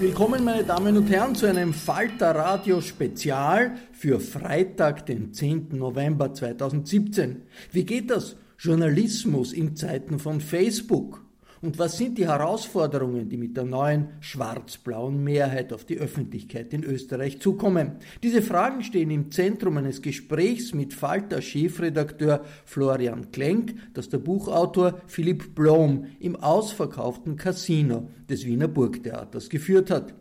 Willkommen, meine Damen und Herren, zu einem Falter Radio Spezial für Freitag, den 10. November 2017. Wie geht das? Journalismus in Zeiten von Facebook. Und was sind die Herausforderungen, die mit der neuen schwarz-blauen Mehrheit auf die Öffentlichkeit in Österreich zukommen? Diese Fragen stehen im Zentrum eines Gesprächs mit Falter-Chefredakteur Florian Klenk, das der Buchautor Philipp Blom im ausverkauften Casino des Wiener Burgtheaters geführt hat.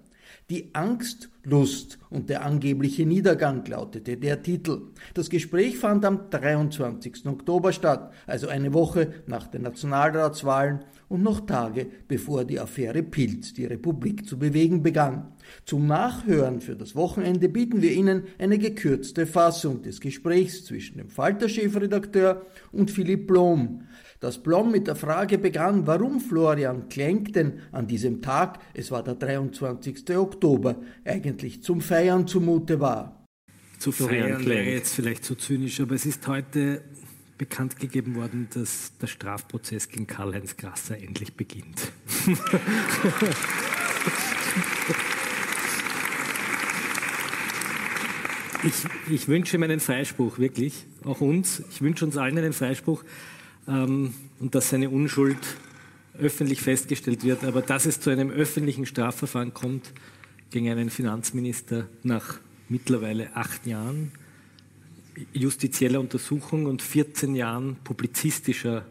Die Angstlust und der angebliche Niedergang lautete der Titel. Das Gespräch fand am 23. Oktober statt, also eine Woche nach den Nationalratswahlen und noch Tage bevor die Affäre Pilz die Republik zu bewegen begann. Zum Nachhören für das Wochenende bieten wir Ihnen eine gekürzte Fassung des Gesprächs zwischen dem Falter-Chefredakteur und Philipp Blom, dass Blom mit der Frage begann, warum Florian Klenk denn an diesem Tag, es war der 23. Oktober, eigentlich zum Feiern zumute war. Zu feiern wäre jetzt vielleicht zu zynisch, aber es ist heute bekannt gegeben worden, dass der Strafprozess gegen Karl-Heinz Grasser endlich beginnt. ich, ich, wünsche mir einen Freispruch, wirklich, auch uns. Ich wünsche uns allen einen Freispruch ähm, und dass seine Unschuld öffentlich festgestellt wird. Aber dass es zu einem öffentlichen Strafverfahren kommt gegen einen Finanzminister nach mittlerweile acht Jahren justizieller Untersuchung und 14 Jahren publizistischer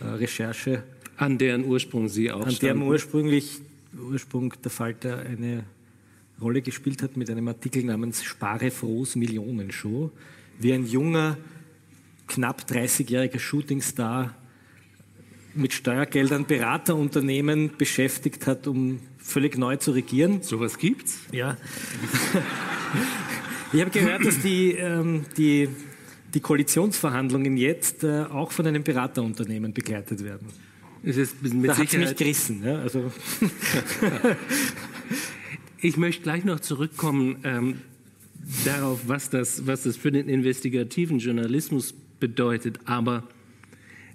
äh, Recherche. An deren Ursprung Sie auch An deren ursprünglich Ursprung der Falter eine Rolle gespielt hat mit einem Artikel namens Spare Frohs Millionenshow, wie ein junger knapp 30-jähriger Shootingstar mit Steuergeldern Beraterunternehmen beschäftigt hat, um völlig neu zu regieren. Sowas gibt's? Ja. ich habe gehört, dass die, ähm, die, die Koalitionsverhandlungen jetzt äh, auch von einem Beraterunternehmen begleitet werden. Es ist mit da hat mich gerissen. Ja, also. ich möchte gleich noch zurückkommen ähm, darauf, was das, was das für den investigativen Journalismus bedeutet. Aber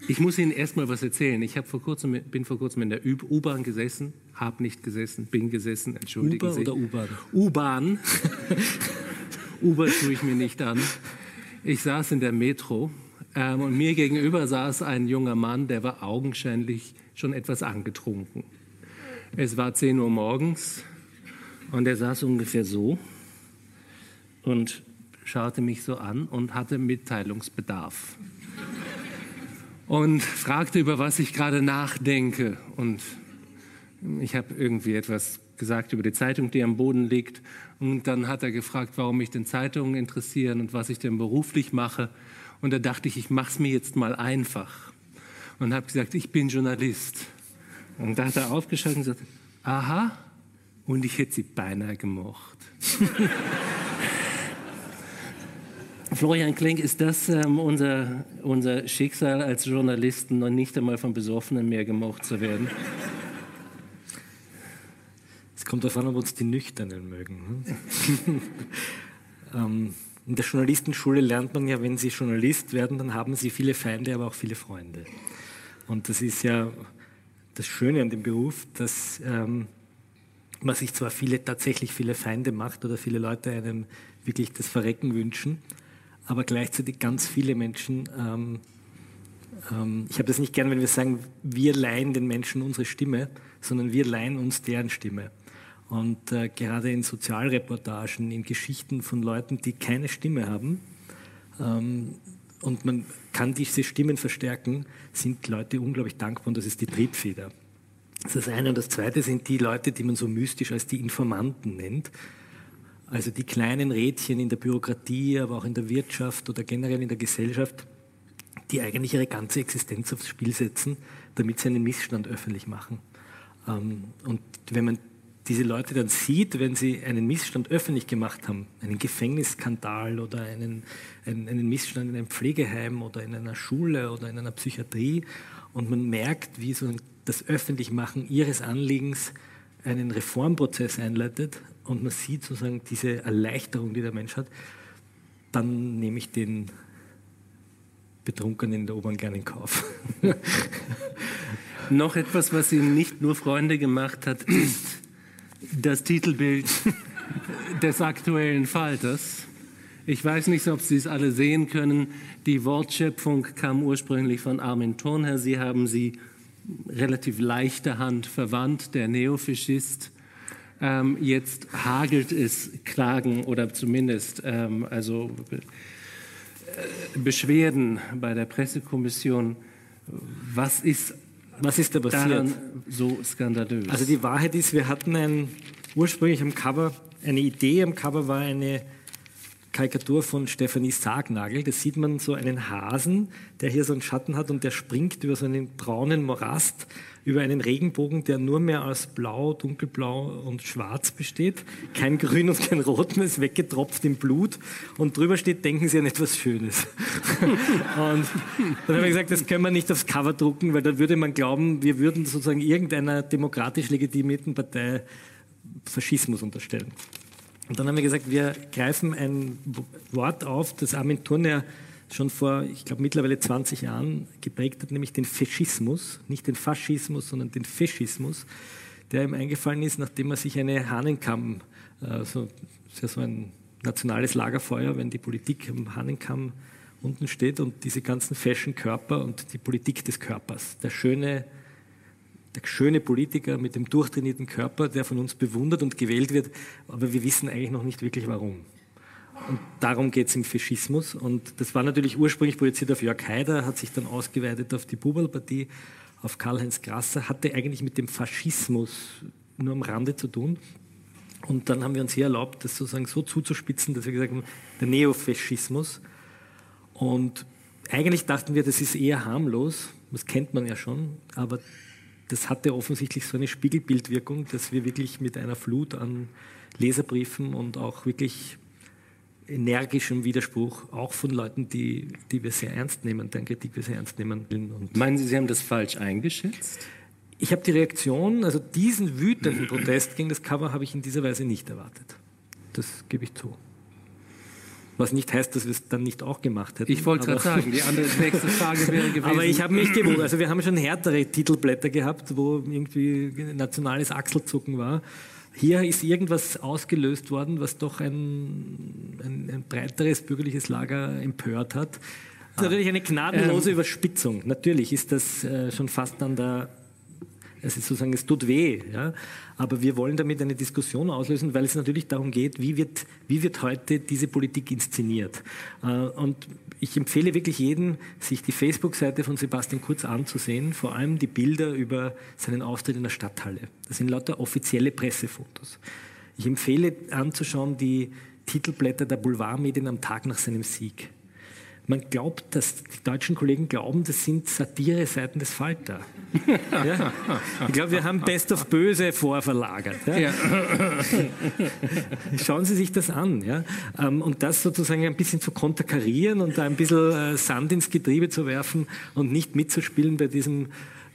ich muss Ihnen erst mal was erzählen. Ich vor kurzem, bin vor kurzem in der U-Bahn gesessen, habe nicht gesessen, bin gesessen, entschuldigen Uber Sie. oder U-Bahn? U-Bahn. Uber tue ich mir nicht an. Ich saß in der Metro ähm, und mir gegenüber saß ein junger Mann, der war augenscheinlich schon etwas angetrunken. Es war 10 Uhr morgens und er saß ungefähr so und schaute mich so an und hatte Mitteilungsbedarf. Und fragte, über was ich gerade nachdenke. Und ich habe irgendwie etwas gesagt über die Zeitung, die am Boden liegt. Und dann hat er gefragt, warum mich denn Zeitungen interessieren und was ich denn beruflich mache. Und da dachte ich, ich mache es mir jetzt mal einfach. Und habe gesagt, ich bin Journalist. Und da hat er aufgeschaut und gesagt, aha, und ich hätte sie beinahe gemocht. Florian Klenk, ist das ähm, unser, unser Schicksal als Journalisten, noch nicht einmal von Besoffenen mehr gemocht zu werden? Kommt darauf an, ob uns die Nüchternen mögen. Hm? ähm, in der Journalistenschule lernt man ja, wenn Sie Journalist werden, dann haben Sie viele Feinde, aber auch viele Freunde. Und das ist ja das Schöne an dem Beruf, dass ähm, man sich zwar viele, tatsächlich viele Feinde macht oder viele Leute einem wirklich das Verrecken wünschen, aber gleichzeitig ganz viele Menschen, ähm, ähm, ich habe das nicht gern, wenn wir sagen, wir leihen den Menschen unsere Stimme, sondern wir leihen uns deren Stimme. Und äh, gerade in Sozialreportagen, in Geschichten von Leuten, die keine Stimme haben, ähm, und man kann diese Stimmen verstärken, sind Leute unglaublich dankbar und das ist die Triebfeder. Das ist das eine. Und das zweite sind die Leute, die man so mystisch als die Informanten nennt. Also die kleinen Rädchen in der Bürokratie, aber auch in der Wirtschaft oder generell in der Gesellschaft, die eigentlich ihre ganze Existenz aufs Spiel setzen, damit sie einen Missstand öffentlich machen. Ähm, und wenn man diese Leute dann sieht, wenn sie einen Missstand öffentlich gemacht haben, einen Gefängnisskandal oder einen, einen, einen, Missstand in einem Pflegeheim oder in einer Schule oder in einer Psychiatrie und man merkt, wie so das Öffentlichmachen ihres Anliegens einen Reformprozess einleitet und man sieht sozusagen diese Erleichterung, die der Mensch hat, dann nehme ich den Betrunkenen in der U-Bahn gerne in Kauf. Noch etwas, was ihm nicht nur Freunde gemacht hat, ist das Titelbild des aktuellen Falters. Ich weiß nicht, ob Sie es alle sehen können. Die Wortschöpfung kam ursprünglich von Armin Thurnherr. Sie haben sie relativ leichter Hand verwandt, der Neofaschist. Ähm, jetzt hagelt es Klagen oder zumindest ähm, also äh, Beschwerden bei der Pressekommission. Was ist was ist da passiert? so skandalös. Also die Wahrheit ist, wir hatten ein, ursprünglich am Cover, eine Idee am Cover war eine Karikatur von Stefanie Sargnagel. Da sieht man so einen Hasen, der hier so einen Schatten hat und der springt über so einen braunen Morast, über einen Regenbogen, der nur mehr aus Blau, Dunkelblau und Schwarz besteht. Kein Grün und kein Rot mehr, ist weggetropft im Blut. Und drüber steht, denken Sie an etwas Schönes. und dann habe ich gesagt, das können wir nicht aufs Cover drucken, weil da würde man glauben, wir würden sozusagen irgendeiner demokratisch legitimierten Partei Faschismus unterstellen. Und dann haben wir gesagt, wir greifen ein Wort auf, das Armin Thurner schon vor, ich glaube, mittlerweile 20 Jahren geprägt hat, nämlich den Faschismus, nicht den Faschismus, sondern den Faschismus, der ihm eingefallen ist, nachdem er sich eine Hahnenkamm, äh, so, ist ja so ein nationales Lagerfeuer, wenn die Politik am Hahnenkamm unten steht und diese ganzen Fashion-Körper und die Politik des Körpers, der schöne, der schöne Politiker mit dem durchtrainierten Körper, der von uns bewundert und gewählt wird, aber wir wissen eigentlich noch nicht wirklich warum. Und darum geht es im Faschismus. Und das war natürlich ursprünglich projiziert auf Jörg Haider, hat sich dann ausgeweitet auf die Buberlpartie, auf Karl-Heinz Grasser, hatte eigentlich mit dem Faschismus nur am Rande zu tun. Und dann haben wir uns hier erlaubt, das sozusagen so zuzuspitzen, dass wir gesagt haben, der Neofaschismus. Und eigentlich dachten wir, das ist eher harmlos, das kennt man ja schon, aber das hatte offensichtlich so eine Spiegelbildwirkung, dass wir wirklich mit einer Flut an Leserbriefen und auch wirklich energischem Widerspruch, auch von Leuten, die, die wir sehr ernst nehmen, deren Kritik wir sehr ernst nehmen. Und Meinen Sie, Sie haben das falsch eingeschätzt? Ich habe die Reaktion, also diesen wütenden Protest gegen das Cover habe ich in dieser Weise nicht erwartet. Das gebe ich zu. Was nicht heißt, dass wir es dann nicht auch gemacht hätten. Ich wollte gerade sagen, die andere nächste Frage wäre gewesen. Aber ich habe mich gewundert. Also wir haben schon härtere Titelblätter gehabt, wo irgendwie nationales Achselzucken war. Hier ist irgendwas ausgelöst worden, was doch ein, ein, ein breiteres bürgerliches Lager empört hat. Das ist natürlich eine gnadenlose ähm, Überspitzung. Natürlich ist das äh, schon fast an der es ist sozusagen, es tut weh. Ja? Aber wir wollen damit eine Diskussion auslösen, weil es natürlich darum geht, wie wird, wie wird heute diese Politik inszeniert. Äh, und ich empfehle wirklich jedem, sich die Facebook-Seite von Sebastian Kurz anzusehen, vor allem die Bilder über seinen Auftritt in der Stadthalle. Das sind lauter offizielle Pressefotos. Ich empfehle anzuschauen die Titelblätter der Boulevardmedien am Tag nach seinem Sieg. Man glaubt, dass die deutschen Kollegen glauben, das sind Satire-Seiten des Falter. Ja? Ich glaube, wir haben Best of Böse vorverlagert. Ja? Ja. Schauen Sie sich das an. Ja? Ähm, und das sozusagen ein bisschen zu konterkarieren und da ein bisschen äh, Sand ins Getriebe zu werfen und nicht mitzuspielen bei diesem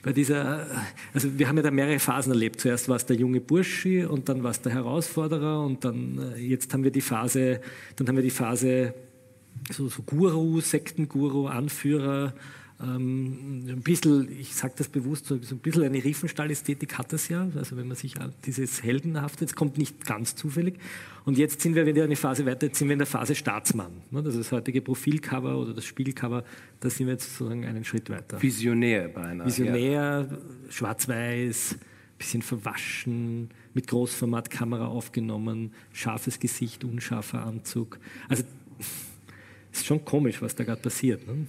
bei dieser, also wir haben ja da mehrere Phasen erlebt. Zuerst war es der junge Bursche und dann war es der Herausforderer und dann äh, jetzt haben wir die Phase, dann haben wir die Phase so, so Guru, Sektenguru, Anführer, ähm, ein bisschen, ich sage das bewusst, so ein bisschen eine Riefenstahl-Ästhetik hat das ja. Also wenn man sich an dieses Heldenhafte, es kommt nicht ganz zufällig. Und jetzt sind wir wieder eine Phase weiter, jetzt sind wir in der Phase Staatsmann. Ne? Das ist das heutige Profilcover oder das Spiegelcover, da sind wir jetzt sozusagen einen Schritt weiter. Visionär beinahe. Visionär, ja. schwarz-weiß, bisschen verwaschen, mit Großformatkamera aufgenommen, scharfes Gesicht, unscharfer Anzug. Also ist schon komisch, was da gerade passiert. Ne?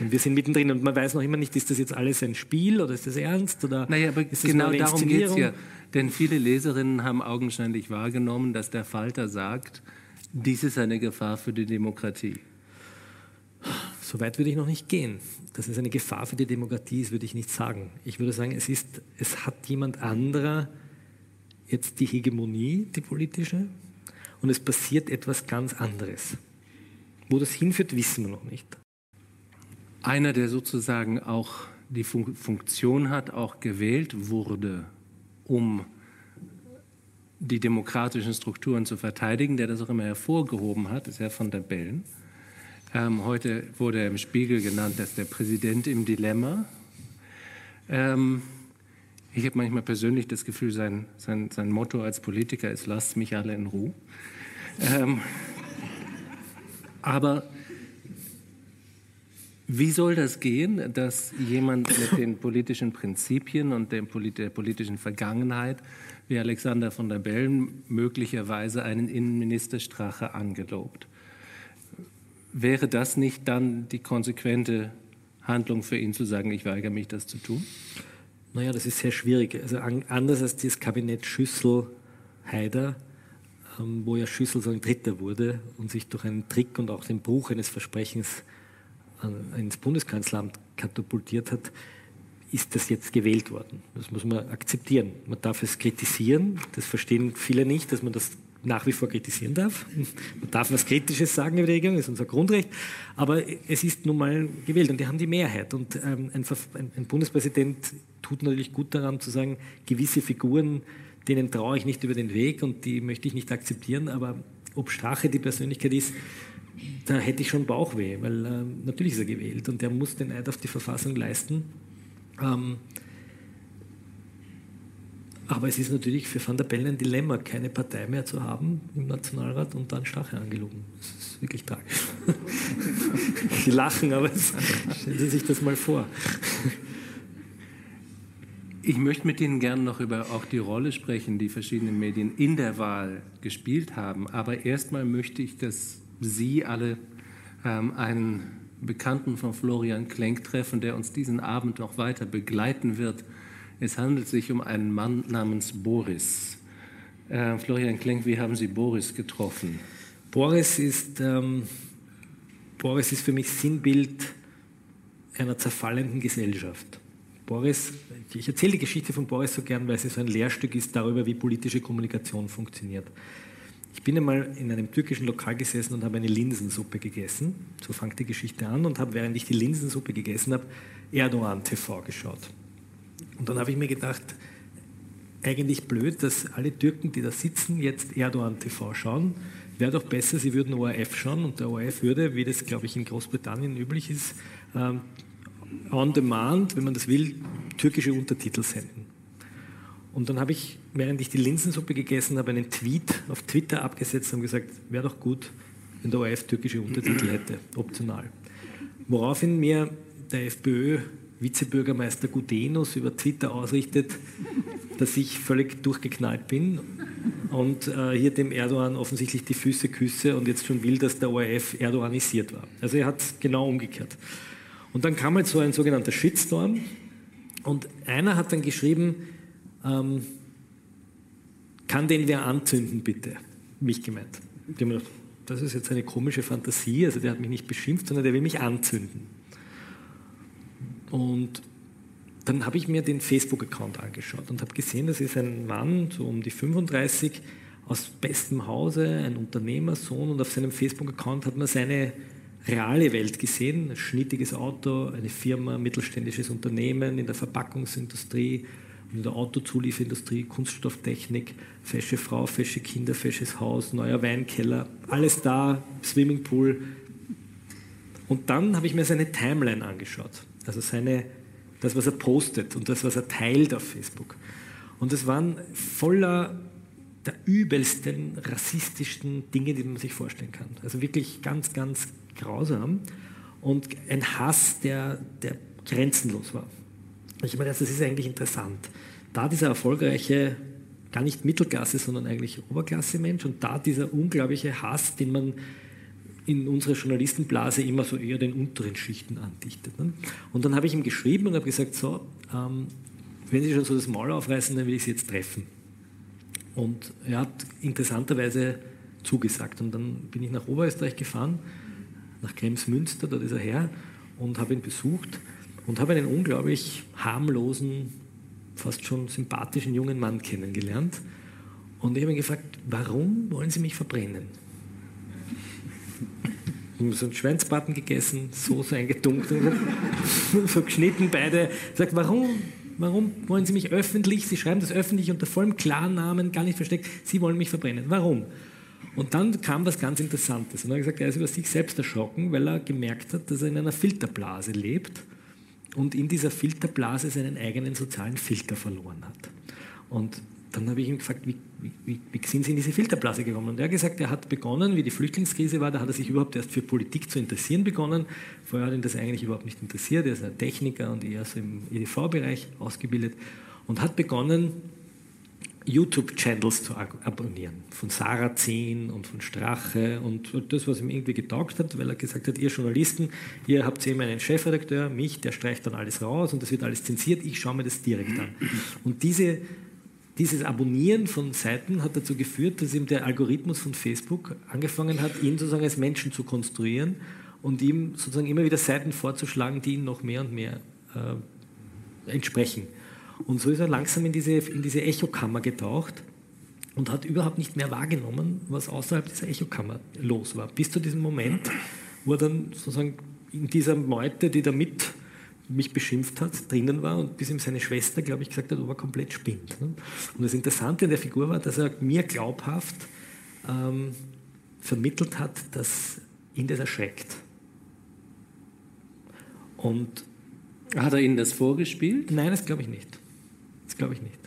Und wir sind mittendrin und man weiß noch immer nicht, ist das jetzt alles ein Spiel oder ist das ernst? Oder naja, aber genau darum geht es ja. Denn viele Leserinnen haben augenscheinlich wahrgenommen, dass der Falter sagt, dies ist eine Gefahr für die Demokratie. So weit würde ich noch nicht gehen. Dass es eine Gefahr für die Demokratie ist, würde ich nicht sagen. Ich würde sagen, es, ist, es hat jemand anderer jetzt die Hegemonie, die politische, und es passiert etwas ganz anderes. Wo das hinführt, wissen wir noch nicht einer, der sozusagen auch die Fun Funktion hat, auch gewählt wurde, um die demokratischen Strukturen zu verteidigen, der das auch immer hervorgehoben hat, ist Herr von der Bellen. Ähm, heute wurde er im Spiegel genannt als der Präsident im Dilemma. Ähm, ich habe manchmal persönlich das Gefühl, sein, sein, sein Motto als Politiker ist, lasst mich alle in Ruhe. Ähm, aber wie soll das gehen, dass jemand mit den politischen Prinzipien und der politischen Vergangenheit wie Alexander von der Bellen möglicherweise einen Innenminister Strache angelobt? Wäre das nicht dann die konsequente Handlung für ihn zu sagen, ich weigere mich, das zu tun? Naja, das ist sehr schwierig. Also anders als dieses Kabinett Schüssel-Haider, ähm, wo ja Schüssel so ein Dritter wurde und sich durch einen Trick und auch den Bruch eines Versprechens ins Bundeskanzleramt katapultiert hat, ist das jetzt gewählt worden. Das muss man akzeptieren. Man darf es kritisieren. Das verstehen viele nicht, dass man das nach wie vor kritisieren darf. Man darf was Kritisches sagen über die Regierung, das ist unser Grundrecht. Aber es ist nun mal gewählt und die haben die Mehrheit. Und ähm, ein, Bundespräsident tut natürlich gut daran zu sagen, gewisse Figuren, denen traue ich nicht über den Weg und die möchte ich nicht akzeptieren. Aber ob Strache die Persönlichkeit ist, da hätte ich schon Bauchweh, weil äh, natürlich ist er gewählt und der muss den Eid auf die Verfassung leisten. Ähm, aber es ist natürlich für Van der Bellen ein Dilemma, keine Partei mehr zu haben im Nationalrat und dann Strache angelogen. Das ist wirklich tragisch. Sie lachen, aber stellen Sie sich das mal vor. Ich möchte mit Ihnen gerne noch über auch die Rolle sprechen, die verschiedene Medien in der Wahl gespielt haben. Aber erstmal möchte ich das Sie alle ähm, einen Bekannten von Florian Klenk treffen, der uns diesen Abend noch weiter begleiten wird. Es handelt sich um einen Mann namens Boris. Äh, Florian Klenk, wie haben Sie Boris getroffen? Boris ist, ähm, Boris ist für mich Sinnbild einer zerfallenden Gesellschaft. Boris, ich erzähle die Geschichte von Boris so gern, weil sie so ein Lehrstück ist darüber, wie politische Kommunikation funktioniert. Ich bin einmal in einem türkischen Lokal gesessen und habe eine Linsensuppe gegessen. So fängt die Geschichte an und habe, während ich die Linsensuppe gegessen habe, Erdogan TV geschaut. Und dann habe ich mir gedacht, eigentlich blöd, dass alle Türken, die da sitzen, jetzt Erdogan TV schauen. Wäre doch besser, sie würden ORF schauen und der ORF würde, wie das, glaube ich, in Großbritannien üblich ist, ähm, on demand, wenn man das will, türkische Untertitel senden. Und dann habe ich, während ich die Linsensuppe gegessen habe, einen Tweet auf Twitter abgesetzt und gesagt, wäre doch gut, wenn der ORF türkische Untertitel hätte, optional. Woraufhin mir der FPÖ-Vizebürgermeister Gudenus über Twitter ausrichtet, dass ich völlig durchgeknallt bin und äh, hier dem Erdogan offensichtlich die Füße küsse und jetzt schon will, dass der ORF erdoganisiert war. Also er hat es genau umgekehrt. Und dann kam halt so ein sogenannter Shitstorm und einer hat dann geschrieben, ähm, kann den wer anzünden, bitte? Mich gemeint. Die haben gedacht, das ist jetzt eine komische Fantasie, also der hat mich nicht beschimpft, sondern der will mich anzünden. Und dann habe ich mir den Facebook-Account angeschaut und habe gesehen, das ist ein Mann, so um die 35, aus bestem Hause, ein Unternehmersohn und auf seinem Facebook-Account hat man seine reale Welt gesehen, ein schnittiges Auto, eine Firma, mittelständisches Unternehmen in der Verpackungsindustrie, in der Autozulieferindustrie, Kunststofftechnik, fesche Frau, fesche Kinder, fesches Haus, neuer Weinkeller, alles da, Swimmingpool. Und dann habe ich mir seine Timeline angeschaut, also seine, das, was er postet und das, was er teilt auf Facebook. Und es waren voller der übelsten, rassistischsten Dinge, die man sich vorstellen kann. Also wirklich ganz, ganz grausam und ein Hass, der, der grenzenlos war. Ich meine, das ist eigentlich interessant. Da dieser erfolgreiche, gar nicht Mittelklasse, sondern eigentlich Oberklasse-Mensch und da dieser unglaubliche Hass, den man in unserer Journalistenblase immer so eher den unteren Schichten andichtet. Ne? Und dann habe ich ihm geschrieben und habe gesagt, so, ähm, wenn Sie schon so das Maul aufreißen, dann will ich Sie jetzt treffen. Und er hat interessanterweise zugesagt. Und dann bin ich nach Oberösterreich gefahren, nach Kremsmünster, dort ist er her, und habe ihn besucht und habe einen unglaublich harmlosen, fast schon sympathischen jungen Mann kennengelernt. Und ich habe ihn gefragt, warum wollen Sie mich verbrennen? Ich habe so einen Schweinsbraten gegessen, Soße eingetunkt, so geschnitten beide. Sagt, warum Warum wollen Sie mich öffentlich, Sie schreiben das öffentlich unter vollem Klarnamen, gar nicht versteckt, Sie wollen mich verbrennen. Warum? Und dann kam was ganz Interessantes. Und er hat gesagt, er ist über sich selbst erschrocken, weil er gemerkt hat, dass er in einer Filterblase lebt und in dieser Filterblase seinen eigenen sozialen Filter verloren hat. Und dann habe ich ihn gefragt, wie, wie, wie, sind Sie in diese Filterblase gekommen? Und er hat gesagt, er hat begonnen, wie die Flüchtlingskrise war, da hat er sich überhaupt erst für Politik zu interessieren begonnen. Vorher hat ihn das eigentlich überhaupt nicht interessiert. Er ist ein Techniker und eher so im EDV-Bereich ausgebildet und hat begonnen, YouTube-Channels zu abonnieren. Von Sarah 10 und von Strache und das, was ihm irgendwie getaugt hat, weil er gesagt hat, ihr Journalisten, ihr habt immer einen Chefredakteur, mich, der streicht dann alles raus und das wird alles zensiert, ich schaue mir das direkt an. Und diese dieses Abonnieren von Seiten hat dazu geführt, dass ihm der Algorithmus von Facebook angefangen hat, ihn sozusagen als Menschen zu konstruieren und ihm sozusagen immer wieder Seiten vorzuschlagen, die ihm noch mehr und mehr äh, entsprechen. Und so ist er langsam in diese, in diese Echokammer getaucht und hat überhaupt nicht mehr wahrgenommen, was außerhalb dieser Echokammer los war. Bis zu diesem Moment, wo er dann sozusagen in dieser Meute, die da mit mich beschimpft hat, drinnen war und bis ihm seine Schwester, glaube ich, gesagt hat, ob er komplett spinnt. Ne? Und das Interessante an der Figur war, dass er mir glaubhaft ähm, vermittelt hat, dass ihn das erschreckt. Und hat er Ihnen das vorgespielt? Nein, das glaube ich nicht. Das glaube ich nicht.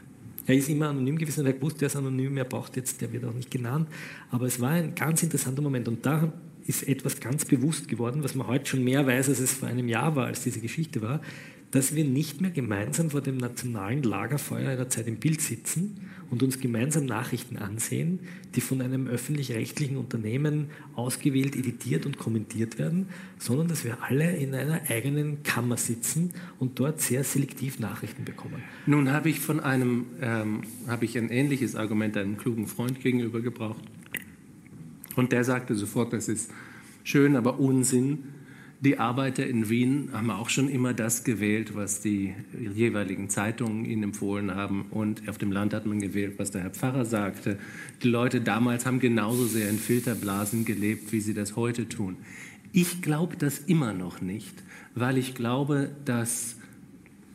Er ist immer anonym gewesen und er wusste, er ist anonym, er braucht jetzt, der wird auch nicht genannt. Aber es war ein ganz interessanter Moment und da ist etwas ganz bewusst geworden, was man heute schon mehr weiß, als es vor einem Jahr war, als diese Geschichte war, dass wir nicht mehr gemeinsam vor dem nationalen Lagerfeuer einer Zeit im Bild sitzen und uns gemeinsam Nachrichten ansehen, die von einem öffentlich-rechtlichen Unternehmen ausgewählt, editiert und kommentiert werden, sondern dass wir alle in einer eigenen Kammer sitzen und dort sehr selektiv Nachrichten bekommen. Nun habe ich von einem, ähm, habe ich ein ähnliches Argument einem klugen Freund gegenüber gebraucht. Und der sagte sofort, das ist schön, aber Unsinn. Die Arbeiter in Wien haben auch schon immer das gewählt, was die jeweiligen Zeitungen ihnen empfohlen haben. Und auf dem Land hat man gewählt, was der Herr Pfarrer sagte. Die Leute damals haben genauso sehr in Filterblasen gelebt, wie sie das heute tun. Ich glaube das immer noch nicht, weil ich glaube, dass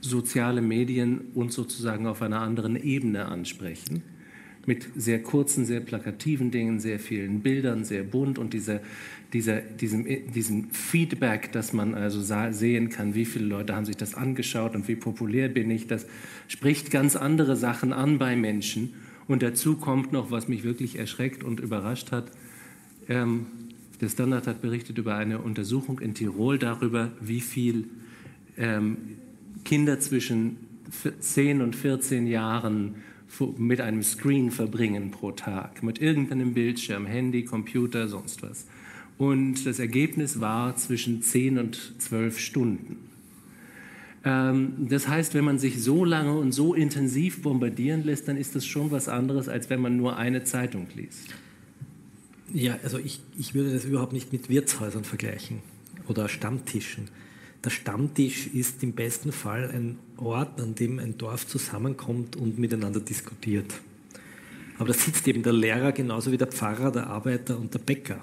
soziale Medien uns sozusagen auf einer anderen Ebene ansprechen mit sehr kurzen, sehr plakativen Dingen, sehr vielen Bildern, sehr bunt und dieser, dieser, diesem, diesem Feedback, dass man also sehen kann, wie viele Leute haben sich das angeschaut und wie populär bin ich, das spricht ganz andere Sachen an bei Menschen. Und dazu kommt noch, was mich wirklich erschreckt und überrascht hat, ähm, der Standard hat berichtet über eine Untersuchung in Tirol darüber, wie viel ähm, Kinder zwischen 10 und 14 Jahren mit einem Screen verbringen pro Tag, mit irgendeinem Bildschirm, Handy, Computer, sonst was. Und das Ergebnis war zwischen 10 und 12 Stunden. Ähm, das heißt, wenn man sich so lange und so intensiv bombardieren lässt, dann ist das schon was anderes, als wenn man nur eine Zeitung liest. Ja, also ich, ich würde das überhaupt nicht mit Wirtshäusern vergleichen oder Stammtischen. Der Stammtisch ist im besten Fall ein Ort, an dem ein Dorf zusammenkommt und miteinander diskutiert. Aber da sitzt eben der Lehrer genauso wie der Pfarrer, der Arbeiter und der Bäcker.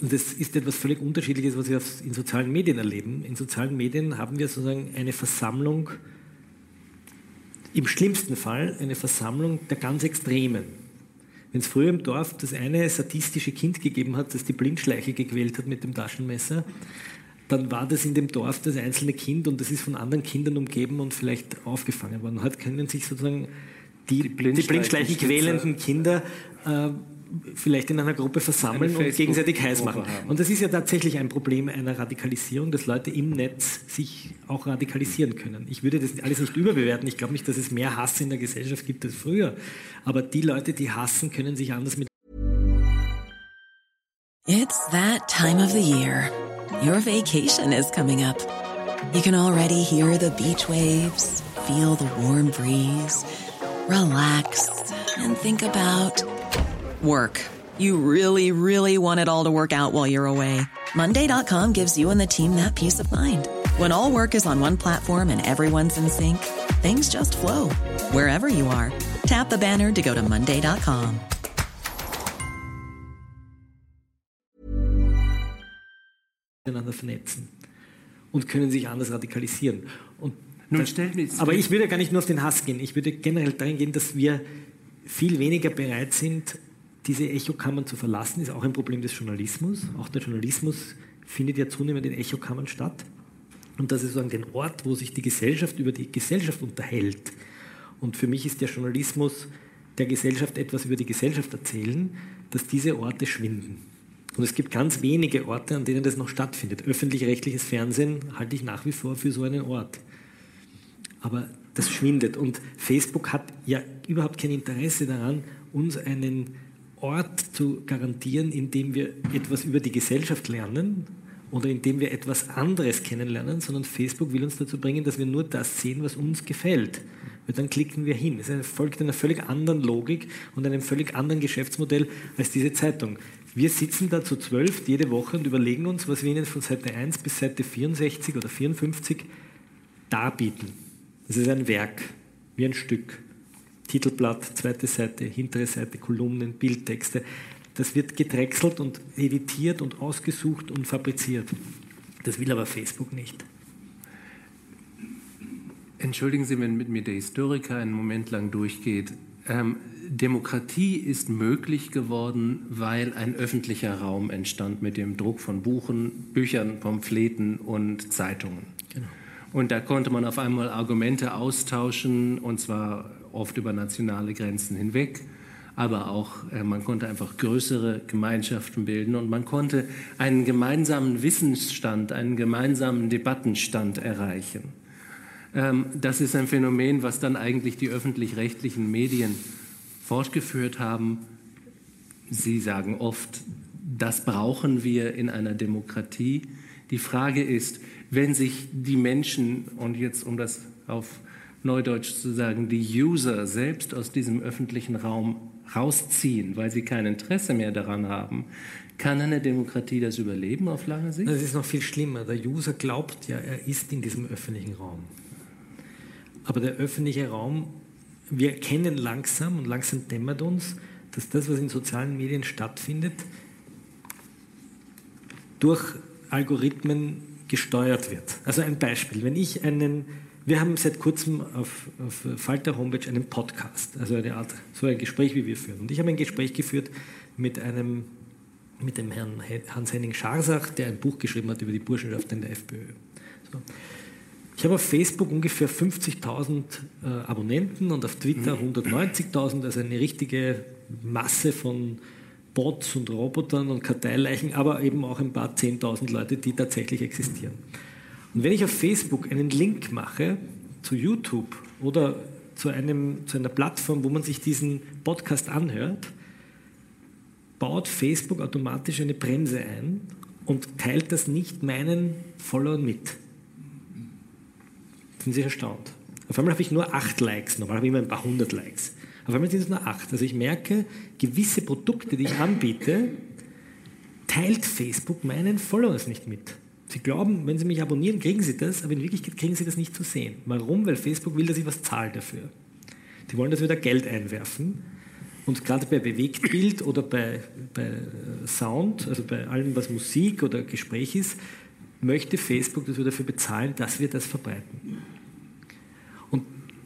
Und das ist etwas völlig Unterschiedliches, was wir in sozialen Medien erleben. In sozialen Medien haben wir sozusagen eine Versammlung, im schlimmsten Fall eine Versammlung der ganz Extremen. Wenn es früher im Dorf das eine sadistische Kind gegeben hat, das die Blindschleiche gequält hat mit dem Taschenmesser, dann war das in dem Dorf das einzelne Kind und das ist von anderen Kindern umgeben und vielleicht aufgefangen worden. Heute können sich sozusagen die, die Blindschleichen quälenden Kinder äh, vielleicht in einer Gruppe versammeln und gegenseitig heiß machen. Und das ist ja tatsächlich ein Problem einer Radikalisierung, dass Leute im Netz sich auch radikalisieren können. Ich würde das alles nicht überbewerten. Ich glaube nicht, dass es mehr Hass in der Gesellschaft gibt als früher. Aber die Leute, die hassen, können sich anders mit. It's that time of the year. Your vacation is coming up. You can already hear the beach waves, feel the warm breeze, relax and think about work. You really, really want it all to work out while you're away. Monday.com gives you and the team that peace of mind. When all work is on one platform and everyone's in sync, things just flow wherever you are. Tap the banner to go to Monday.com. miteinander vernetzen und können sich anders radikalisieren. Und Nun stellt mir aber ich würde gar nicht nur auf den Hass gehen. Ich würde generell dahin gehen, dass wir viel weniger bereit sind, diese Echokammern zu verlassen. Ist auch ein Problem des Journalismus. Auch der Journalismus findet ja zunehmend in Echokammern statt. Und das ist sozusagen den Ort, wo sich die Gesellschaft über die Gesellschaft unterhält. Und für mich ist der Journalismus der Gesellschaft etwas über die Gesellschaft erzählen, dass diese Orte schwinden. Und es gibt ganz wenige Orte, an denen das noch stattfindet. Öffentlich-rechtliches Fernsehen halte ich nach wie vor für so einen Ort. Aber das schwindet. Und Facebook hat ja überhaupt kein Interesse daran, uns einen Ort zu garantieren, in dem wir etwas über die Gesellschaft lernen oder in dem wir etwas anderes kennenlernen, sondern Facebook will uns dazu bringen, dass wir nur das sehen, was uns gefällt. Und dann klicken wir hin. Es folgt einer völlig anderen Logik und einem völlig anderen Geschäftsmodell als diese Zeitung. Wir sitzen da zu zwölf jede Woche und überlegen uns, was wir Ihnen von Seite 1 bis Seite 64 oder 54 darbieten. Das ist ein Werk, wie ein Stück. Titelblatt, zweite Seite, hintere Seite, Kolumnen, Bildtexte. Das wird gedrechselt und editiert und ausgesucht und fabriziert. Das will aber Facebook nicht. Entschuldigen Sie, wenn mit mir der Historiker einen Moment lang durchgeht. Ähm, Demokratie ist möglich geworden, weil ein öffentlicher Raum entstand mit dem Druck von Buchen, Büchern, Pamphleten und Zeitungen. Genau. Und da konnte man auf einmal Argumente austauschen, und zwar oft über nationale Grenzen hinweg. Aber auch, äh, man konnte einfach größere Gemeinschaften bilden und man konnte einen gemeinsamen Wissensstand, einen gemeinsamen Debattenstand erreichen. Ähm, das ist ein Phänomen, was dann eigentlich die öffentlich-rechtlichen Medien fortgeführt haben. Sie sagen oft, das brauchen wir in einer Demokratie. Die Frage ist, wenn sich die Menschen, und jetzt um das auf Neudeutsch zu sagen, die User selbst aus diesem öffentlichen Raum rausziehen, weil sie kein Interesse mehr daran haben, kann eine Demokratie das überleben auf lange Sicht? Das ist noch viel schlimmer. Der User glaubt ja, er ist in diesem öffentlichen Raum. Aber der öffentliche Raum, wir erkennen langsam und langsam dämmert uns, dass das, was in sozialen Medien stattfindet, durch Algorithmen gesteuert wird. Also ein Beispiel, wenn ich einen, wir haben seit kurzem auf, auf Falter Homepage einen Podcast, also eine Art, so ein Gespräch, wie wir führen. Und ich habe ein Gespräch geführt mit einem, mit dem Herrn Hans-Henning Scharsach, der ein Buch geschrieben hat über die Burschenschaft in der FPÖ. So. Ich habe auf Facebook ungefähr 50.000 äh, Abonnenten und auf Twitter 190.000, also eine richtige Masse von Bots und Robotern und Karteileichen, aber eben auch ein paar 10.000 Leute, die tatsächlich existieren. Und wenn ich auf Facebook einen Link mache zu YouTube oder zu, einem, zu einer Plattform, wo man sich diesen Podcast anhört, baut Facebook automatisch eine Bremse ein und teilt das nicht meinen Followern mit sind Sie erstaunt. Auf einmal habe ich nur acht Likes, normal habe ich immer ein paar hundert Likes. Auf einmal sind es nur acht. Also ich merke, gewisse Produkte, die ich anbiete, teilt Facebook meinen Followers nicht mit. Sie glauben, wenn Sie mich abonnieren, kriegen Sie das, aber in Wirklichkeit kriegen Sie das nicht zu sehen. Warum? Weil Facebook will, dass ich was zahle dafür. Die wollen, dass wir da Geld einwerfen. Und gerade bei Bewegtbild oder bei, bei Sound, also bei allem, was Musik oder Gespräch ist, möchte Facebook, dass wir dafür bezahlen, dass wir das verbreiten.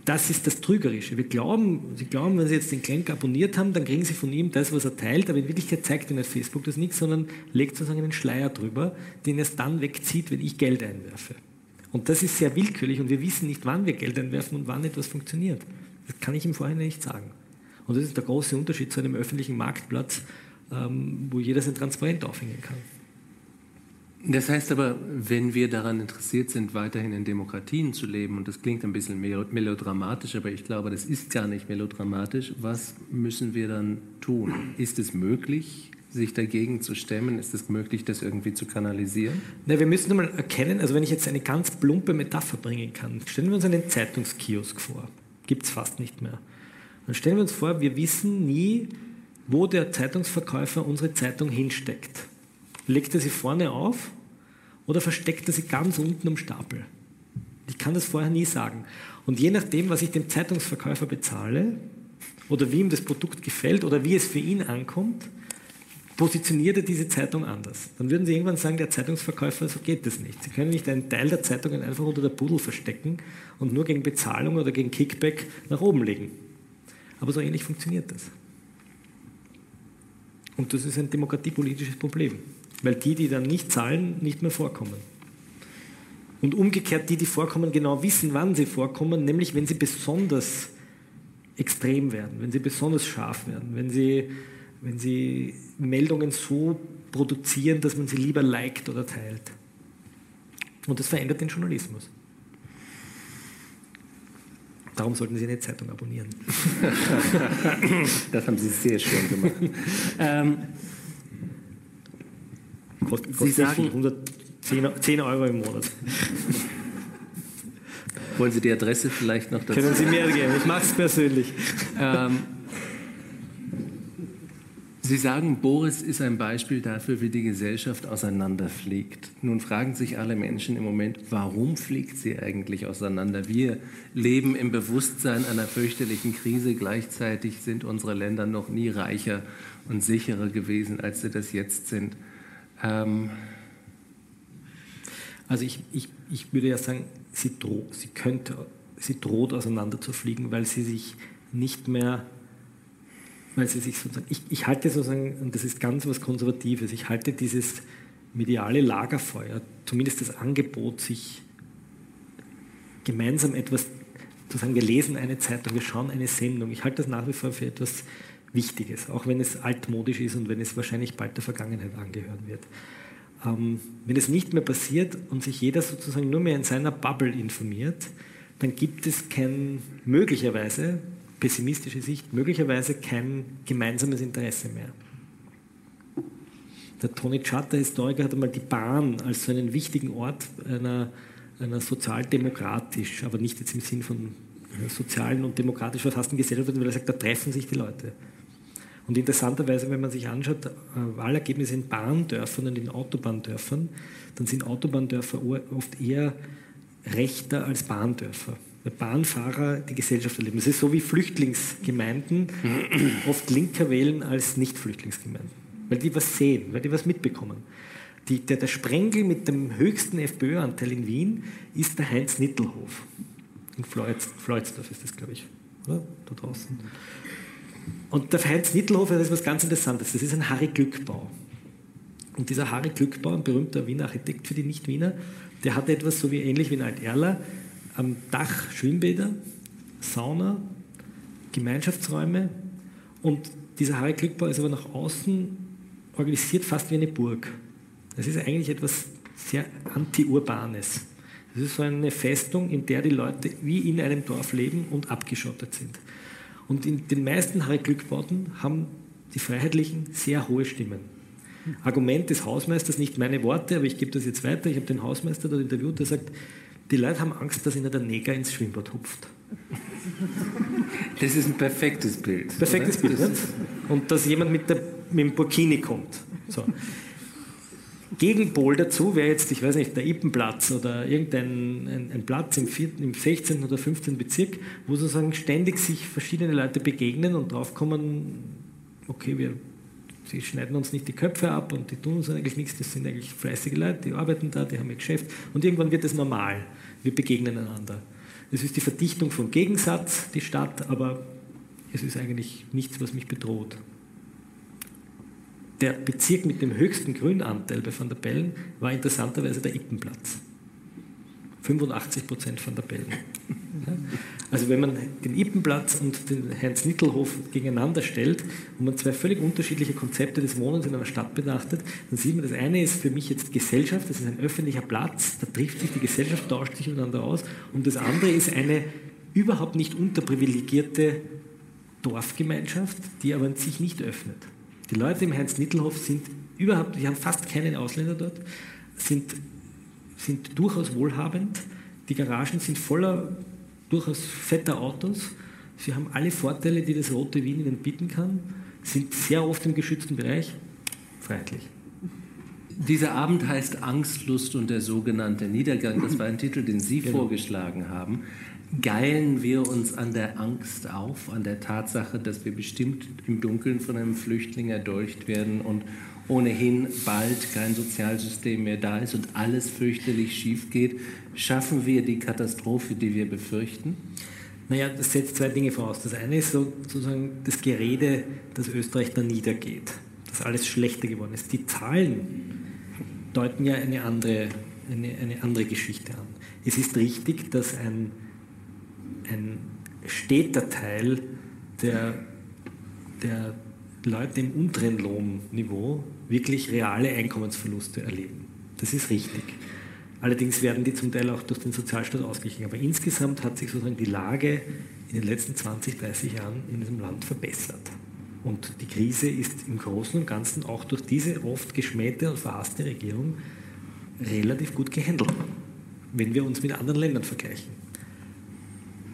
Das ist das Trügerische. Wir glauben, Sie glauben, wenn Sie jetzt den Klenk abonniert haben, dann kriegen Sie von ihm das, was er teilt, aber in Wirklichkeit zeigt Ihnen Facebook das nicht, sondern legt sozusagen einen Schleier drüber, den er dann wegzieht, wenn ich Geld einwerfe. Und das ist sehr willkürlich und wir wissen nicht, wann wir Geld einwerfen und wann etwas funktioniert. Das kann ich im Vorhinein nicht sagen. Und das ist der große Unterschied zu einem öffentlichen Marktplatz, ähm, wo jeder sein Transparent aufhängen kann. Das heißt aber, wenn wir daran interessiert sind, weiterhin in Demokratien zu leben, und das klingt ein bisschen melodramatisch, aber ich glaube, das ist gar nicht melodramatisch, was müssen wir dann tun? Ist es möglich, sich dagegen zu stemmen? Ist es möglich, das irgendwie zu kanalisieren? Na, wir müssen einmal erkennen, also wenn ich jetzt eine ganz plumpe Metapher bringen kann, stellen wir uns einen Zeitungskiosk vor. Gibt es fast nicht mehr. Dann stellen wir uns vor, wir wissen nie, wo der Zeitungsverkäufer unsere Zeitung hinsteckt. Legt er sie vorne auf oder versteckt er sie ganz unten am Stapel? Ich kann das vorher nie sagen. Und je nachdem, was ich dem Zeitungsverkäufer bezahle oder wie ihm das Produkt gefällt oder wie es für ihn ankommt, positioniert er diese Zeitung anders. Dann würden Sie irgendwann sagen, der Zeitungsverkäufer, so geht das nicht. Sie können nicht einen Teil der Zeitungen einfach unter der Pudel verstecken und nur gegen Bezahlung oder gegen Kickback nach oben legen. Aber so ähnlich funktioniert das. Und das ist ein demokratiepolitisches Problem weil die, die dann nicht zahlen, nicht mehr vorkommen. Und umgekehrt, die, die vorkommen, genau wissen, wann sie vorkommen, nämlich wenn sie besonders extrem werden, wenn sie besonders scharf werden, wenn sie, wenn sie Meldungen so produzieren, dass man sie lieber liked oder teilt. Und das verändert den Journalismus. Darum sollten Sie eine Zeitung abonnieren. das haben Sie sehr schön gemacht. ähm, Kostet, Sie sagen 110 Euro im Monat. Wollen Sie die Adresse vielleicht noch dazu? Können Sie mir geben, ich mache es persönlich. Ähm, Sie sagen, Boris ist ein Beispiel dafür, wie die Gesellschaft auseinanderfliegt. Nun fragen sich alle Menschen im Moment, warum fliegt sie eigentlich auseinander? Wir leben im Bewusstsein einer fürchterlichen Krise. Gleichzeitig sind unsere Länder noch nie reicher und sicherer gewesen, als sie das jetzt sind. Ähm also ich, ich, ich würde ja sagen, sie, droh, sie, könnte, sie droht auseinanderzufliegen, weil sie sich nicht mehr, weil sie sich sozusagen, ich, ich halte sozusagen, und das ist ganz was Konservatives, ich halte dieses mediale Lagerfeuer, zumindest das Angebot, sich gemeinsam etwas zu sagen, wir lesen eine Zeitung, wir schauen eine Sendung, ich halte das nach wie vor für etwas Wichtiges, auch wenn es altmodisch ist und wenn es wahrscheinlich bald der Vergangenheit angehören wird. Ähm, wenn es nicht mehr passiert und sich jeder sozusagen nur mehr in seiner Bubble informiert, dann gibt es kein, möglicherweise, pessimistische Sicht, möglicherweise kein gemeinsames Interesse mehr. Der Tony Chatter, Historiker, hat einmal die Bahn als so einen wichtigen Ort einer, einer sozialdemokratisch, aber nicht jetzt im Sinn von sozialen und demokratisch verfassten Gesellschaft, weil er sagt, da treffen sich die Leute. Und interessanterweise, wenn man sich anschaut, äh, Wahlergebnisse in Bahndörfern und in Autobahndörfern, dann sind Autobahndörfer oft eher rechter als Bahndörfer. Weil Bahnfahrer die Gesellschaft erleben. Es ist so wie Flüchtlingsgemeinden oft linker wählen als Nicht-Flüchtlingsgemeinden. Weil die was sehen, weil die was mitbekommen. Die, der, der Sprengel mit dem höchsten FPÖ-Anteil in Wien ist der Heinz Nittelhof. In Fleutsdorf ist das, glaube ich, oder? Da draußen. Und der Heinz Nittelhofer, das ist was ganz Interessantes. Das ist ein Harry Glückbau. Und dieser Harry Glückbau, ein berühmter Wiener Architekt für die Nicht-Wiener, der hatte etwas so wie ähnlich wie in Alt-Erla. Am Dach Schwimmbäder, Sauna, Gemeinschaftsräume. Und dieser Harry Glückbau ist aber nach außen organisiert fast wie eine Burg. Das ist eigentlich etwas sehr anti-urbanes. Das ist so eine Festung, in der die Leute wie in einem Dorf leben und abgeschottet sind. Und in den meisten Harry-Glückbauten haben die Freiheitlichen sehr hohe Stimmen. Argument des Hausmeisters, nicht meine Worte, aber ich gebe das jetzt weiter. Ich habe den Hausmeister dort interviewt, der sagt, die Leute haben Angst, dass ihnen der Neger ins Schwimmbad hupft. Das ist ein perfektes Bild. Perfektes oder? Bild, ne? Und dass jemand mit, der, mit dem Burkini kommt. So. Gegenpol dazu wäre jetzt, ich weiß nicht, der Ippenplatz oder irgendein ein, ein Platz im, 4., im 16. oder 15. Bezirk, wo sozusagen ständig sich verschiedene Leute begegnen und draufkommen, okay, wir, sie schneiden uns nicht die Köpfe ab und die tun uns eigentlich nichts, das sind eigentlich fleißige Leute, die arbeiten da, die haben ihr Geschäft und irgendwann wird es normal. Wir begegnen einander. Es ist die Verdichtung vom Gegensatz, die Stadt, aber es ist eigentlich nichts, was mich bedroht der Bezirk mit dem höchsten Grünanteil bei Van der Bellen war interessanterweise der Ippenplatz. 85 Prozent Van der Bellen. Also wenn man den Ippenplatz und den Heinz-Nittelhof gegeneinander stellt und man zwei völlig unterschiedliche Konzepte des Wohnens in einer Stadt betrachtet, dann sieht man, das eine ist für mich jetzt Gesellschaft, das ist ein öffentlicher Platz, da trifft sich die Gesellschaft, tauscht sich miteinander aus und das andere ist eine überhaupt nicht unterprivilegierte Dorfgemeinschaft, die aber sich nicht öffnet. Die Leute im Heinz-Nittelhof sind überhaupt, wir haben fast keinen Ausländer dort, sind, sind durchaus wohlhabend. Die Garagen sind voller durchaus fetter Autos. Sie haben alle Vorteile, die das rote Wien ihnen bieten kann, sind sehr oft im geschützten Bereich, freiheitlich. Dieser Abend heißt Angst, Lust und der sogenannte Niedergang. Das war ein Titel, den Sie genau. vorgeschlagen haben geilen wir uns an der Angst auf, an der Tatsache, dass wir bestimmt im Dunkeln von einem Flüchtling erdolcht werden und ohnehin bald kein Sozialsystem mehr da ist und alles fürchterlich schief geht, schaffen wir die Katastrophe, die wir befürchten? Naja, das setzt zwei Dinge voraus. Das eine ist sozusagen das Gerede, dass Österreich da niedergeht, dass alles schlechter geworden ist. Die Zahlen deuten ja eine andere, eine, eine andere Geschichte an. Es ist richtig, dass ein ein steter Teil der, der Leute im unteren Lohnniveau wirklich reale Einkommensverluste erleben. Das ist richtig. Allerdings werden die zum Teil auch durch den Sozialstaat ausgeglichen. Aber insgesamt hat sich sozusagen die Lage in den letzten 20, 30 Jahren in diesem Land verbessert. Und die Krise ist im Großen und Ganzen auch durch diese oft geschmähte und verhasste Regierung relativ gut gehandelt, wenn wir uns mit anderen Ländern vergleichen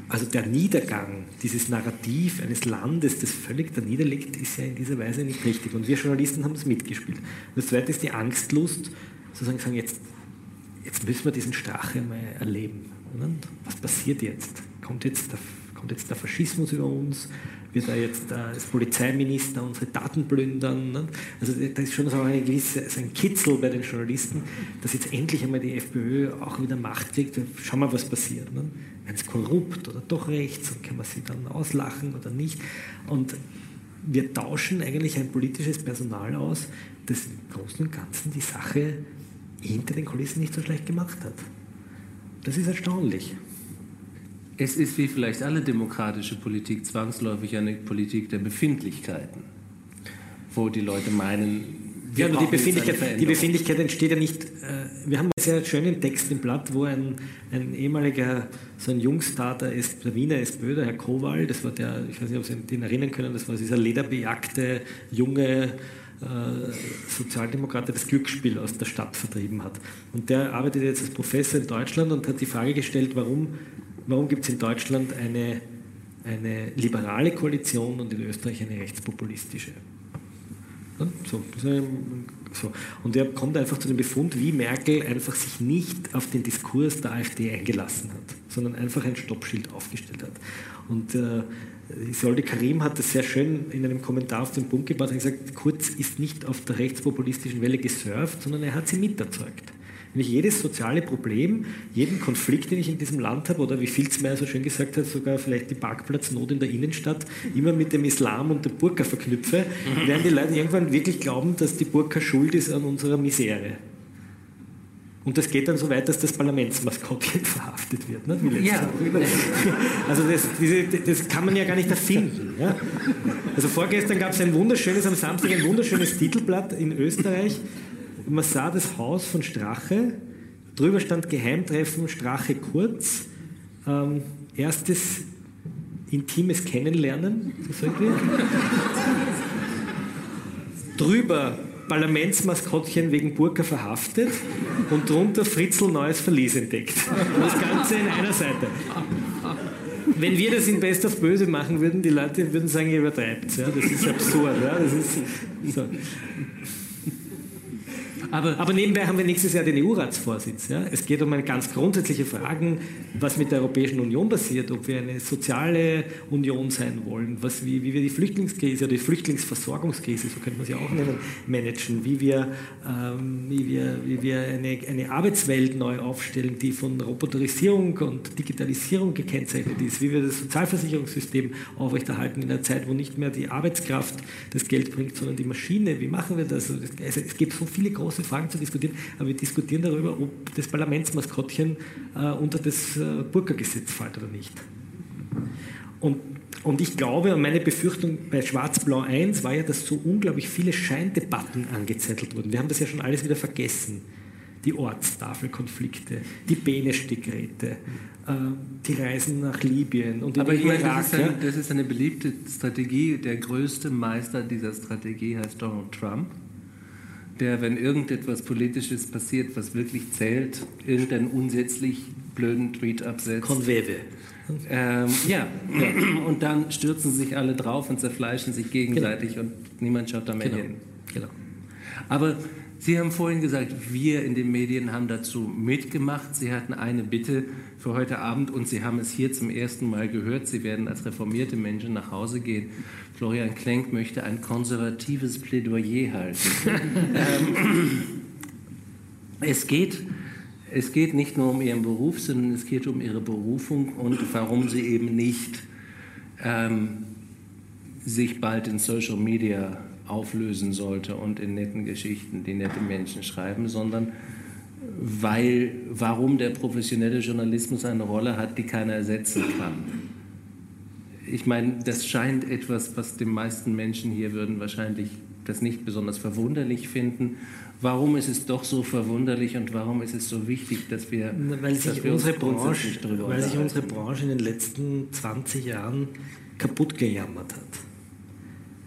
also der Niedergang, dieses Narrativ eines Landes, das völlig da niederliegt, ist ja in dieser Weise nicht richtig. Und wir Journalisten haben das mitgespielt. Und das Zweite ist die Angstlust, sozusagen sagen, jetzt, jetzt müssen wir diesen Strache mal erleben. Und was passiert jetzt? Kommt jetzt der, kommt jetzt der Faschismus über uns? Wird da jetzt als Polizeiminister unsere Daten plündern? Ne? Also da ist schon so eine gewisse, so ein Kitzel bei den Journalisten, dass jetzt endlich einmal die FPÖ auch wieder Macht kriegt. Schauen wir, was passiert. Ne? Werden sie korrupt oder doch rechts und kann man sie dann auslachen oder nicht? Und wir tauschen eigentlich ein politisches Personal aus, das im Großen und Ganzen die Sache hinter den Kulissen nicht so schlecht gemacht hat. Das ist erstaunlich. Es ist wie vielleicht alle demokratische Politik zwangsläufig eine Politik der Befindlichkeiten, wo die Leute meinen, ja, die Befindlichkeit, die Befindlichkeit entsteht ja nicht. Äh, wir haben einen sehr schönen Text im Blatt, wo ein, ein ehemaliger, so ein Jungstar der, der Wiener SPÖ, der Herr Kowal, das war der, ich weiß nicht, ob Sie den erinnern können, das war dieser lederbejagte junge äh, Sozialdemokrat, der das Glücksspiel aus der Stadt vertrieben hat. Und der arbeitet jetzt als Professor in Deutschland und hat die Frage gestellt, warum, warum gibt es in Deutschland eine, eine liberale Koalition und in Österreich eine rechtspopulistische. So, so. Und er kommt einfach zu dem Befund, wie Merkel einfach sich nicht auf den Diskurs der AfD eingelassen hat, sondern einfach ein Stoppschild aufgestellt hat. Und äh, Isolde Karim hat das sehr schön in einem Kommentar auf den Punkt gebracht und gesagt, Kurz ist nicht auf der rechtspopulistischen Welle gesurft, sondern er hat sie miterzeugt. Wenn ich jedes soziale Problem, jeden Konflikt, den ich in diesem Land habe, oder wie Filzmeier so schön gesagt hat, sogar vielleicht die Parkplatznot in der Innenstadt, immer mit dem Islam und der Burka verknüpfe, werden die Leute irgendwann wirklich glauben, dass die Burka schuld ist an unserer Misere. Und das geht dann so weit, dass das Parlamentsmaskottchen verhaftet wird. Ne? Ja. Also das, diese, das, kann man ja gar nicht erfinden. Ja? Also vorgestern gab es ein wunderschönes, am Samstag ein wunderschönes Titelblatt in Österreich, man sah das Haus von Strache, drüber stand Geheimtreffen Strache Kurz, ähm, erstes intimes Kennenlernen, so drüber Parlamentsmaskottchen wegen Burka verhaftet und drunter Fritzl neues Verlies entdeckt. Und das Ganze in einer Seite. Wenn wir das in Best of Böse machen würden, die Leute würden sagen, ihr übertreibt ja, Das ist absurd. Ja, das ist so. Aber, aber nebenbei haben wir nächstes Jahr den EU-Ratsvorsitz. Ja? Es geht um eine ganz grundsätzliche Frage, was mit der Europäischen Union passiert, ob wir eine soziale Union sein wollen, was, wie, wie wir die Flüchtlingskrise oder die Flüchtlingsversorgungskrise, so könnte man sie auch nennen, managen, wie wir, ähm, wie wir, wie wir eine, eine Arbeitswelt neu aufstellen, die von Roboterisierung und Digitalisierung gekennzeichnet ist, wie wir das Sozialversicherungssystem aufrechterhalten in einer Zeit, wo nicht mehr die Arbeitskraft das Geld bringt, sondern die Maschine. Wie machen wir das? Also, es gibt so viele große Fragen zu diskutieren, aber wir diskutieren darüber, ob das Parlamentsmaskottchen äh, unter das äh, Burka-Gesetz fällt oder nicht. Und, und ich glaube, und meine Befürchtung bei Schwarz-Blau 1 war ja, dass so unglaublich viele Scheindebatten angezettelt wurden. Wir haben das ja schon alles wieder vergessen die Ortstafelkonflikte, die Benestickräte, äh, die Reisen nach Libyen und Aber ich meine, das, ist eine, das ist eine beliebte Strategie. Der größte Meister dieser Strategie heißt Donald Trump der, wenn irgendetwas Politisches passiert, was wirklich zählt, irgendeinen unsätzlich blöden Tweet absetzt. Conveve. Ähm, ja, ja, und dann stürzen sich alle drauf und zerfleischen sich gegenseitig genau. und niemand schaut da mehr genau. hin. Genau. Aber Sie haben vorhin gesagt, wir in den Medien haben dazu mitgemacht. Sie hatten eine Bitte für heute Abend und Sie haben es hier zum ersten Mal gehört. Sie werden als reformierte Menschen nach Hause gehen. Florian Klenk möchte ein konservatives Plädoyer halten. ähm, es, geht, es geht nicht nur um Ihren Beruf, sondern es geht um Ihre Berufung und warum Sie eben nicht ähm, sich bald in Social Media auflösen sollte und in netten Geschichten die nette Menschen schreiben, sondern weil, warum der professionelle Journalismus eine Rolle hat, die keiner ersetzen kann. Ich meine, das scheint etwas, was den meisten Menschen hier würden wahrscheinlich das nicht besonders verwunderlich finden. Warum ist es doch so verwunderlich und warum ist es so wichtig, dass wir, weil sich, wir unsere, Branche, weil sich unsere Branche in den letzten 20 Jahren kaputt gejammert hat.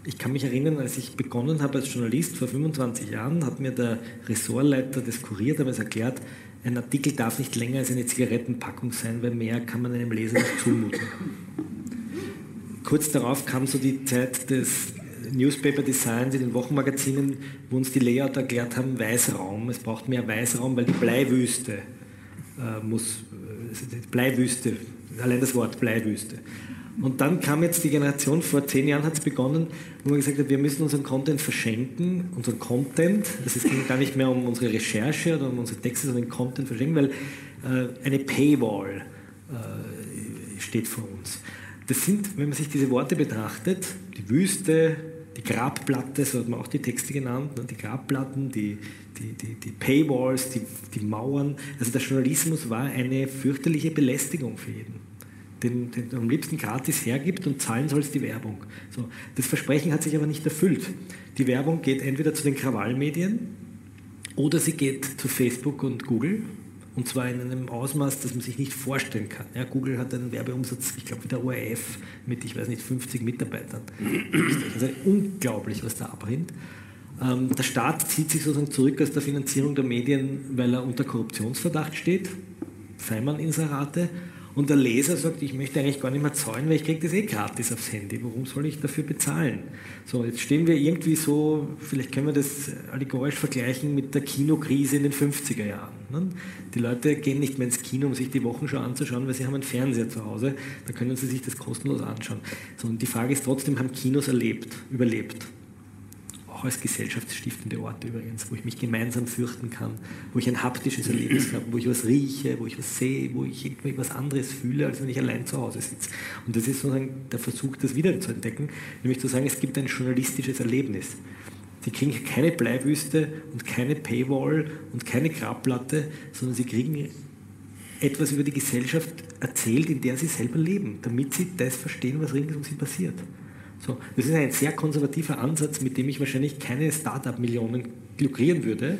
Ich kann mich erinnern, als ich begonnen habe als Journalist vor 25 Jahren, hat mir der Ressortleiter des Kurier damals erklärt, ein Artikel darf nicht länger als eine Zigarettenpackung sein, weil mehr kann man einem Leser nicht zumuten. Kurz darauf kam so die Zeit des Newspaper Designs in den Wochenmagazinen, wo uns die Layout erklärt haben, Weißraum. Es braucht mehr Weißraum, weil die Bleiwüste äh, muss, äh, Bleiwüste, allein das Wort Bleiwüste. Und dann kam jetzt die Generation, vor zehn Jahren hat es begonnen, wo man gesagt hat, wir müssen unseren Content verschenken, unseren Content, das ist gar nicht mehr um unsere Recherche oder um unsere Texte, sondern den Content verschenken, weil äh, eine Paywall äh, steht vor uns. Das sind, wenn man sich diese Worte betrachtet, die Wüste, die Grabplatte, so hat man auch die Texte genannt, ne, die Grabplatten, die, die, die, die Paywalls, die, die Mauern. Also der Journalismus war eine fürchterliche Belästigung für jeden den, den am liebsten gratis hergibt und zahlen soll es die Werbung. So, das Versprechen hat sich aber nicht erfüllt. Die Werbung geht entweder zu den Krawallmedien oder sie geht zu Facebook und Google und zwar in einem Ausmaß, das man sich nicht vorstellen kann. Ja, Google hat einen Werbeumsatz, ich glaube, wie der ORF mit, ich weiß nicht, 50 Mitarbeitern. Also unglaublich, was da abrinnt. Ähm, der Staat zieht sich sozusagen zurück aus der Finanzierung der Medien, weil er unter Korruptionsverdacht steht. Feimann-Inserate. Und der Leser sagt, ich möchte eigentlich gar nicht mehr zahlen, weil ich kriege das eh gratis aufs Handy. Warum soll ich dafür bezahlen? So, jetzt stehen wir irgendwie so, vielleicht können wir das allegorisch vergleichen mit der Kinokrise in den 50er Jahren. Ne? Die Leute gehen nicht mehr ins Kino, um sich die Wochenschau anzuschauen, weil sie haben einen Fernseher zu Hause. Da können sie sich das kostenlos anschauen. So, und die Frage ist trotzdem, haben Kinos erlebt, überlebt? Auch als gesellschaftsstiftende Orte übrigens, wo ich mich gemeinsam fürchten kann, wo ich ein haptisches Erlebnis habe, wo ich was rieche, wo ich was sehe, wo ich irgendwie was anderes fühle, als wenn ich allein zu Hause sitze. Und das ist sozusagen der Versuch, das wieder zu entdecken, nämlich zu sagen, es gibt ein journalistisches Erlebnis. Sie kriegen keine Bleiwüste und keine Paywall und keine Grabplatte, sondern sie kriegen etwas über die Gesellschaft erzählt, in der sie selber leben, damit sie das verstehen, was rings um sie passiert. So, das ist ein sehr konservativer Ansatz, mit dem ich wahrscheinlich keine Start-up-Millionen lukrieren würde,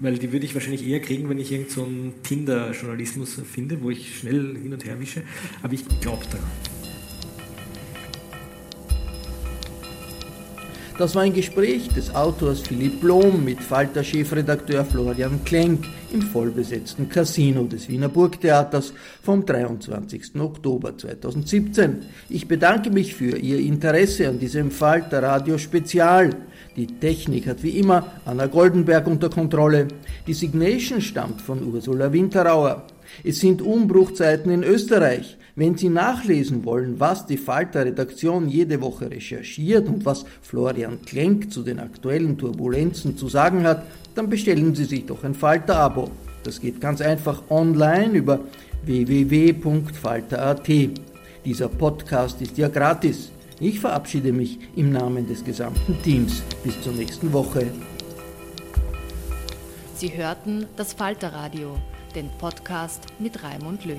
weil die würde ich wahrscheinlich eher kriegen, wenn ich irgendeinen so Tinder-Journalismus finde, wo ich schnell hin und her wische. Aber ich glaube daran. Das war ein Gespräch des Autors Philipp Blom mit Falter-Chefredakteur Florian Klenk im vollbesetzten Casino des Wiener Burgtheaters vom 23. Oktober 2017. Ich bedanke mich für Ihr Interesse an diesem Falter Radio Spezial. Die Technik hat wie immer Anna Goldenberg unter Kontrolle. Die Signation stammt von Ursula Winterauer. Es sind Umbruchzeiten in Österreich. Wenn Sie nachlesen wollen, was die Falter-Redaktion jede Woche recherchiert und was Florian Klenk zu den aktuellen Turbulenzen zu sagen hat, dann bestellen Sie sich doch ein Falter-Abo. Das geht ganz einfach online über www.falter.at. Dieser Podcast ist ja gratis. Ich verabschiede mich im Namen des gesamten Teams. Bis zur nächsten Woche. Sie hörten das Falterradio, den Podcast mit Raimund Löw.